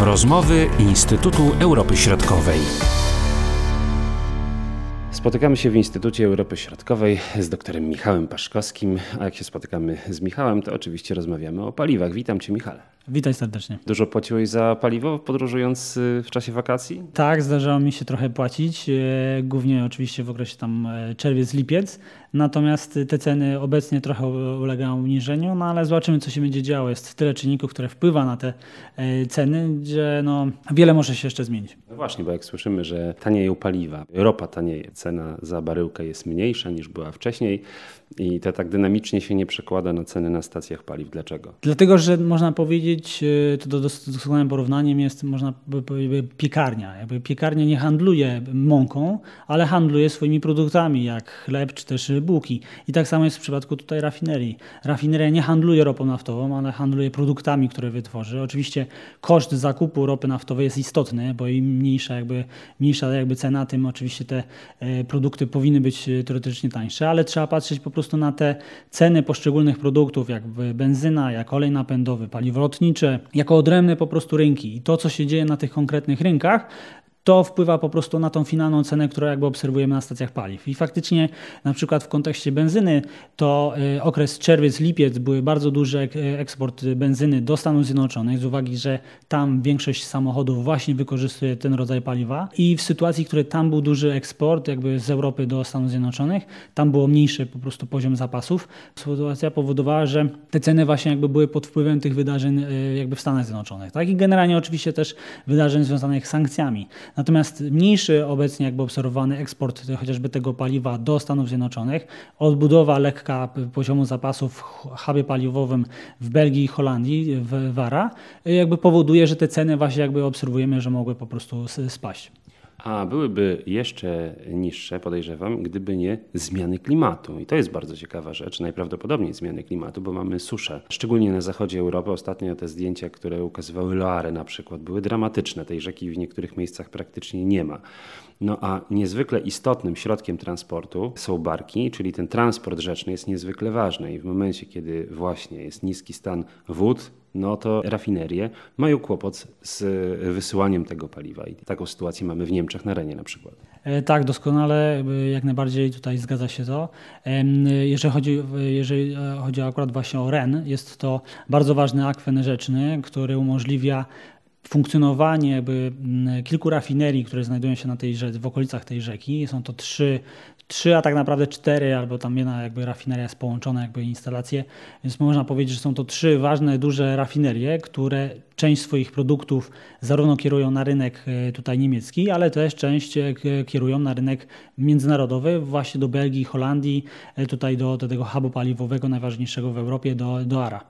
Rozmowy Instytutu Europy Środkowej. Spotykamy się w Instytucie Europy Środkowej z doktorem Michałem Paszkowskim, a jak się spotykamy z Michałem, to oczywiście rozmawiamy o paliwach. Witam Cię, Michale. Witaj serdecznie. Dużo płaciłeś za paliwo podróżując y, w czasie wakacji? Tak, zdarzało mi się trochę płacić, e, głównie oczywiście w okresie tam e, czerwiec, lipiec, natomiast te ceny obecnie trochę ulegają obniżeniu, no ale zobaczymy co się będzie działo. Jest tyle czynników, które wpływa na te e, ceny, że no, wiele może się jeszcze zmienić. No właśnie, bo jak słyszymy, że tanieją paliwa, ropa tanieje, cena za baryłkę jest mniejsza niż była wcześniej i to tak dynamicznie się nie przekłada na ceny na stacjach paliw. Dlaczego? Dlatego, że można powiedzieć, e, to doskonałym porównaniem jest można piekarnia. Jakby piekarnia nie handluje mąką, ale handluje swoimi produktami, jak chleb czy też bułki. I tak samo jest w przypadku tutaj rafinerii. Rafineria nie handluje ropą naftową, ale handluje produktami, które wytworzy. Oczywiście koszt zakupu ropy naftowej jest istotny, bo im mniejsza jakby, mniejsza jakby cena, tym oczywiście te e, produkty powinny być e, teoretycznie tańsze, ale trzeba patrzeć po prostu na te ceny poszczególnych produktów, jak benzyna, jak olej napędowy, paliwo lotnicze, jako odrębne po prostu rynki. I to, co się dzieje na tych konkretnych rynkach, to wpływa po prostu na tą finalną cenę, którą jakby obserwujemy na stacjach paliw. I faktycznie na przykład w kontekście benzyny to y, okres czerwiec-lipiec były bardzo duży eksport benzyny do Stanów Zjednoczonych z uwagi, że tam większość samochodów właśnie wykorzystuje ten rodzaj paliwa i w sytuacji, w której tam był duży eksport jakby z Europy do Stanów Zjednoczonych, tam było mniejszy po prostu poziom zapasów. Sytuacja powodowała, że te ceny właśnie jakby były pod wpływem tych wydarzeń y, jakby w Stanach Zjednoczonych. Tak? I generalnie oczywiście też wydarzeń związanych z sankcjami. Natomiast mniejszy obecnie jakby obserwowany eksport chociażby tego paliwa do Stanów Zjednoczonych, odbudowa lekka poziomu zapasów w hubie paliwowym w Belgii i Holandii, w Wara, jakby powoduje, że te ceny właśnie jakby obserwujemy, że mogły po prostu spaść a byłyby jeszcze niższe, podejrzewam, gdyby nie zmiany klimatu. I to jest bardzo ciekawa rzecz, najprawdopodobniej zmiany klimatu, bo mamy suszę. Szczególnie na zachodzie Europy. Ostatnio te zdjęcia, które ukazywały Loare na przykład, były dramatyczne. Tej rzeki w niektórych miejscach praktycznie nie ma. No a niezwykle istotnym środkiem transportu są barki, czyli ten transport rzeczny jest niezwykle ważny i w momencie, kiedy właśnie jest niski stan wód, no to rafinerie mają kłopot z wysyłaniem tego paliwa. I taką sytuację mamy w Niemczech na Renie na przykład. E, tak, doskonale, jak najbardziej tutaj zgadza się to. Jeżeli chodzi, jeżeli chodzi akurat właśnie o Ren, jest to bardzo ważny akwen rzeczny, który umożliwia funkcjonowanie jakby kilku rafinerii, które znajdują się na tej w okolicach tej rzeki. Są to trzy trzy, a tak naprawdę cztery, albo tam jedna jakby rafineria jest połączona, jakby instalacje, więc można powiedzieć, że są to trzy ważne, duże rafinerie, które część swoich produktów zarówno kierują na rynek e, tutaj niemiecki, ale też część e, kierują na rynek międzynarodowy, właśnie do Belgii, Holandii, e, tutaj do, do tego hubu paliwowego najważniejszego w Europie, do, do ARA.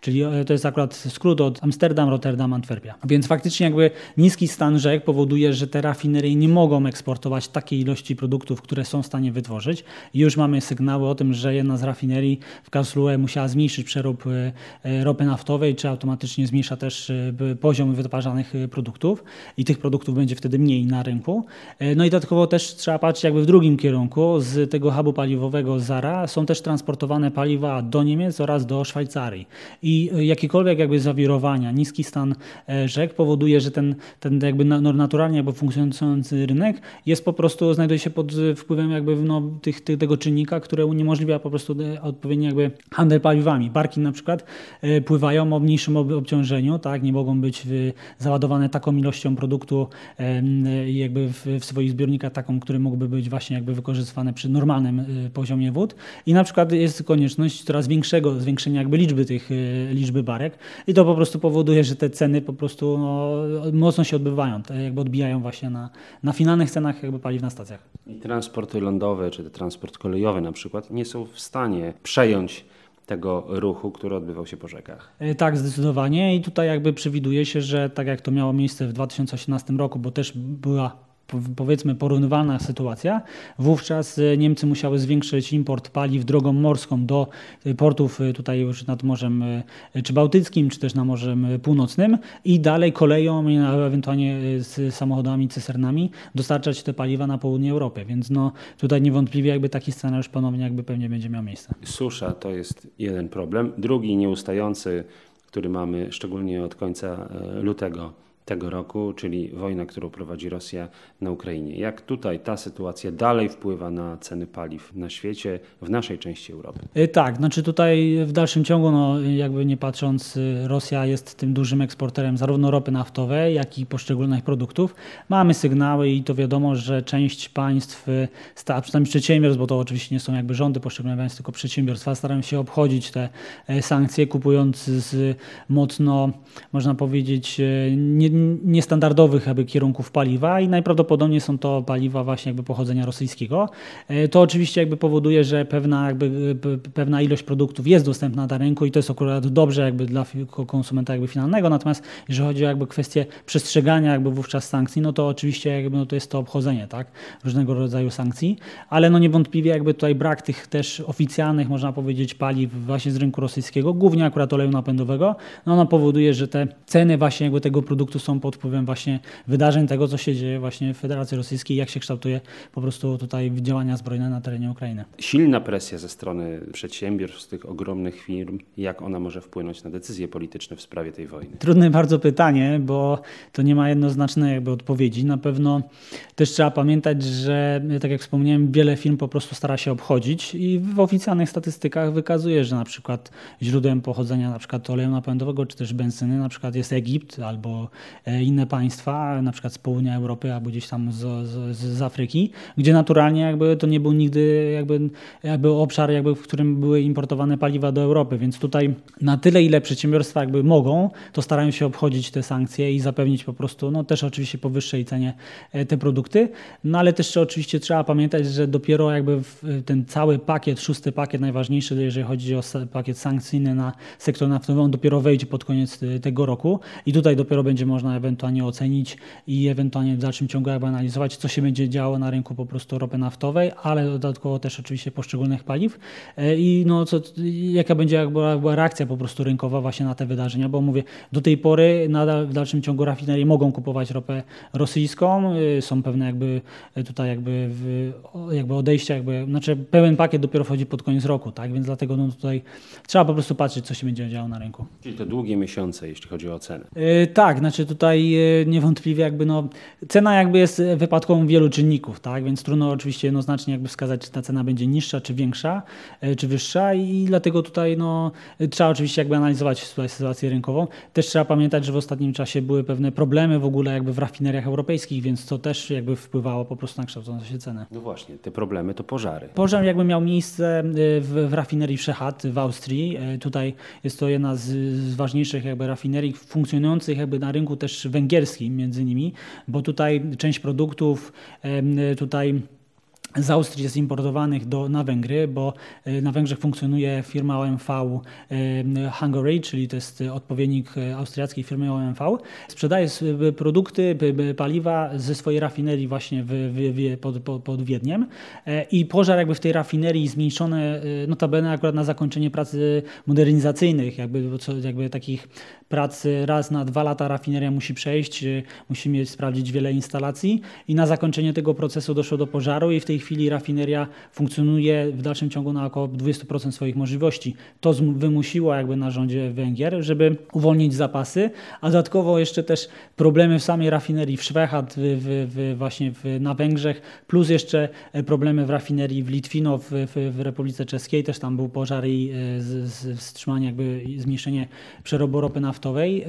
Czyli to jest akurat skrót od Amsterdam, Rotterdam, Antwerpia. Więc faktycznie jakby niski stan rzek powoduje, że te rafinerie nie mogą eksportować takiej ilości produktów, które są w stanie wytworzyć. I już mamy sygnały o tym, że jedna z rafinerii w Karlsruhe musiała zmniejszyć przerób ropy naftowej, czy automatycznie zmniejsza też poziom wytwarzanych y, produktów i tych produktów będzie wtedy mniej na rynku. E, no i dodatkowo też trzeba patrzeć jakby w drugim kierunku. Z tego hubu paliwowego Zara są też transportowane paliwa do Niemiec oraz do Szwajcarii. I jakiekolwiek jakby zawirowania, niski stan e, rzek powoduje, że ten, ten jakby naturalnie jakby funkcjonujący rynek jest po prostu, znajduje się pod wpływem jakby no, tych, tych, tego czynnika, które uniemożliwia po prostu e, odpowiedni jakby handel paliwami. Barki na przykład pływają o mniejszym obciążeniu, tak, nie mogą być załadowane taką ilością produktu jakby w, swoich zbiornikach taką, który mógłby być właśnie jakby wykorzystywany przy normalnym y, poziomie wód i na przykład jest konieczność coraz większego zwiększenia jakby liczby tych y, liczby barek i to po prostu powoduje, że te ceny po prostu no, mocno się odbywają, jakby odbijają właśnie na, na finalnych cenach jakby paliw na stacjach. I transporty lądowe czy transport kolejowy na przykład nie są w stanie przejąć tego ruchu, który odbywał się po rzekach. E, tak, zdecydowanie i tutaj jakby przewiduje się, że tak jak to miało miejsce w 2018 roku, bo też była powiedzmy porównywalna sytuacja, wówczas e, Niemcy musiały zwiększyć import paliw drogą morską do e, portów e, tutaj już nad Morzem czy Bałtyckim, czy też na Morzem Północnym i dalej koleją, ewentualnie z samochodami, cysernami dostarczać te paliwa na południe Europy. Więc no, tutaj niewątpliwie jakby taki scenariusz ponownie jakby pewnie będzie miał miejsce. Susza to jest jeden problem. Drugi nieustający, który mamy szczególnie od końca lutego tego roku, czyli wojna, którą prowadzi Rosja na Ukrainie. Jak tutaj ta sytuacja dalej wpływa na ceny paliw na świecie, w naszej części Europy? Y, tak, znaczy tutaj w dalszym ciągu, no jakby nie patrząc, y, Rosja jest tym dużym eksporterem zarówno ropy naftowej, jak i poszczególnych produktów. Mamy sygnały i to wiadomo, że część państw, a przynajmniej przedsiębiorstw, bo to oczywiście nie są jakby rządy poszczególnych państw, tylko przedsiębiorstwa, starają się obchodzić te e, sankcje, kupując z mocno, można powiedzieć, e, nie, niestandardowych jakby kierunków paliwa i najprawdopodobniej są to paliwa właśnie jakby pochodzenia rosyjskiego. E, to oczywiście jakby powoduje, że pewna, jakby, pewna ilość produktów jest dostępna na rynku i to jest akurat dobrze jakby dla konsumenta jakby finalnego, natomiast jeżeli chodzi o jakby kwestię przestrzegania jakby wówczas sankcji, no to oczywiście jakby no to jest to obchodzenie tak, różnego rodzaju sankcji, ale no niewątpliwie jakby tutaj brak tych też oficjalnych, można powiedzieć, paliw właśnie z rynku rosyjskiego, głównie akurat oleju napędowego, no ono powoduje, że te ceny właśnie jakby tego produktu są pod wpływem właśnie wydarzeń tego, co się dzieje właśnie w Federacji Rosyjskiej, jak się kształtuje po prostu tutaj działania zbrojne na terenie Ukrainy. Silna presja ze strony przedsiębiorstw, tych ogromnych firm, jak ona może wpłynąć na decyzje polityczne w sprawie tej wojny? Trudne bardzo pytanie, bo to nie ma jednoznacznej jakby odpowiedzi. Na pewno też trzeba pamiętać, że tak jak wspomniałem, wiele firm po prostu stara się obchodzić i w oficjalnych statystykach wykazuje, że na przykład źródłem pochodzenia na przykład oleju napędowego czy też benzyny na przykład jest Egipt albo inne państwa, na przykład z południa Europy albo gdzieś tam z, z, z Afryki, gdzie naturalnie jakby to nie był nigdy jakby, jakby obszar, jakby, w którym były importowane paliwa do Europy, więc tutaj na tyle ile przedsiębiorstwa jakby mogą, to starają się obchodzić te sankcje i zapewnić po prostu, no też oczywiście po wyższej cenie e, te produkty, no ale też oczywiście trzeba pamiętać, że dopiero jakby ten cały pakiet, szósty pakiet najważniejszy, jeżeli chodzi o pakiet sankcyjny na sektor naftowy, on dopiero wejdzie pod koniec y, tego roku. I tutaj dopiero będzie można ewentualnie ocenić i ewentualnie w dalszym ciągu jakby analizować, co się będzie działo na rynku po prostu ropy naftowej, ale dodatkowo też oczywiście poszczególnych paliw e, i no, co, jaka będzie jakby była reakcja po prostu rynkowa właśnie na te wydarzenia, bo mówię, do tej pory nadal w dalszym ciągu rafinerie mogą kupować ropę rosyjską, y, są pewne jakby tutaj jakby, jakby odejścia, jakby, znaczy pełen pakiet dopiero wchodzi pod koniec roku, tak, więc dlatego no, tutaj trzeba po prostu patrzeć, co się będzie działo na rynku. Czyli te długie miesiące, jeśli chodzi o cenę. Yy, tak, znaczy tutaj yy, niewątpliwie jakby no, cena jakby jest wypadkową wielu czynników, tak, więc trudno oczywiście jednoznacznie jakby wskazać, czy ta cena będzie niższa, czy większa, yy, czy wyższa i dlatego tutaj no, trzeba oczywiście jakby analizować sytuację rynkową. Też trzeba pamiętać, że w ostatnim czasie były pewne problemy w ogóle jakby w rafineriach europejskich, więc to też jakby wpływało po prostu na kształtujące się ceny. No właśnie, te problemy to pożary. Pożar jakby miał miejsce w, w rafinerii Wszechad w Austrii. E, tutaj jest to jedna z, z ważniejszych jakby rafinerii funkcjonujących jakby na rynku też węgierskim między innymi, bo tutaj część produktów tutaj z Austrii jest importowanych do, na Węgry, bo e, na Węgrzech funkcjonuje firma OMV e, Hungary, czyli to jest odpowiednik e, austriackiej firmy OMV. Sprzedaje produkty, paliwa ze swojej rafinerii właśnie w, w, pod, pod, Wiedniem i pożar jakby w tej rafinerii zmniejszony notabene akurat na zakończenie pracy modernizacyjnych, jakby, jakby takich prac raz na dwa lata rafineria musi przejść, musimy sprawdzić wiele instalacji i na zakończenie tego procesu doszło do pożaru i w tej chwili rafineria funkcjonuje w dalszym ciągu na około 20% swoich możliwości. To wymusiło jakby na rządzie Węgier, żeby uwolnić zapasy, a dodatkowo jeszcze też problemy w samej rafinerii w Szwechat, w, w, w właśnie w, na Węgrzech, plus jeszcze e, problemy w rafinerii w Litwino, w, w, Republice Czeskiej, też tam był pożar i e, wstrzymanie, jakby zmniejszenie przerobu ropy naftowej.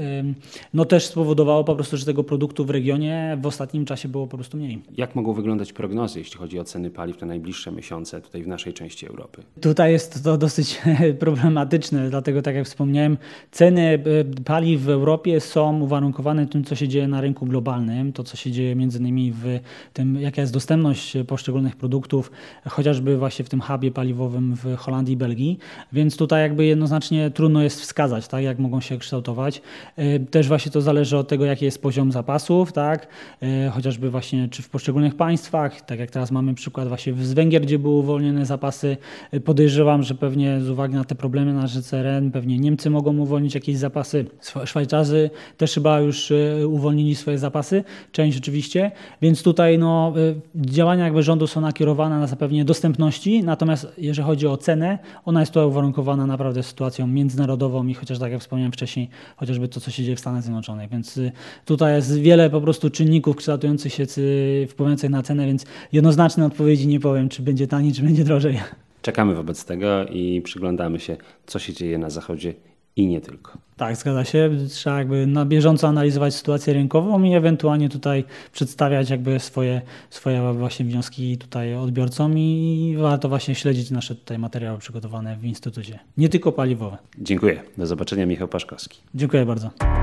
No też spowodowało po prostu, że tego produktu w regionie w ostatnim czasie było po prostu mniej. Jak mogą wyglądać prognozy, jeśli chodzi o ceny ceny paliw na najbliższe miesiące tutaj w naszej części Europy? Tutaj jest to dosyć problematyczne, dlatego tak jak wspomniałem, ceny e, paliw w Europie są uwarunkowane tym, co się dzieje na rynku globalnym, to co się dzieje między innymi w tym, jaka jest dostępność poszczególnych produktów, chociażby właśnie w tym hubie paliwowym w Holandii i Belgii, więc tutaj jakby jednoznacznie trudno jest wskazać, tak, jak mogą się kształtować. E, też właśnie to zależy od tego, jaki jest poziom zapasów, tak, e, chociażby właśnie czy w poszczególnych państwach, tak jak teraz mamy przykład przykład właśnie z Węgier, gdzie były uwolnione zapasy. Podejrzewam, że pewnie z uwagi na te problemy na rzece Ren, pewnie Niemcy mogą uwolnić jakieś zapasy. Szwajcarzy też chyba już e, uwolnili swoje zapasy, część oczywiście, więc tutaj no, e, działania jakby rządu są nakierowane na zapewnienie dostępności, natomiast jeżeli chodzi o cenę, ona jest tutaj uwarunkowana naprawdę sytuacją międzynarodową i chociaż tak jak wspomniałem wcześniej, chociażby to, co się dzieje w Stanach Zjednoczonych, więc y, tutaj jest wiele po prostu czynników kształtujących się, wpływających na cenę, więc jednoznacznej odpowiedzi nie powiem, czy będzie taniej, czy będzie drożej. Czekamy wobec tego i przyglądamy się, co się dzieje na zachodzie i nie tylko. Tak, zgadza się. Trzeba jakby na bieżąco analizować sytuację rynkową i ewentualnie tutaj przedstawiać jakby swoje, swoje właśnie wnioski tutaj odbiorcom i warto właśnie śledzić nasze tutaj materiały przygotowane w Instytucie. Nie tylko paliwowe. Dziękuję. Do zobaczenia. Michał Paszkowski. Dziękuję bardzo.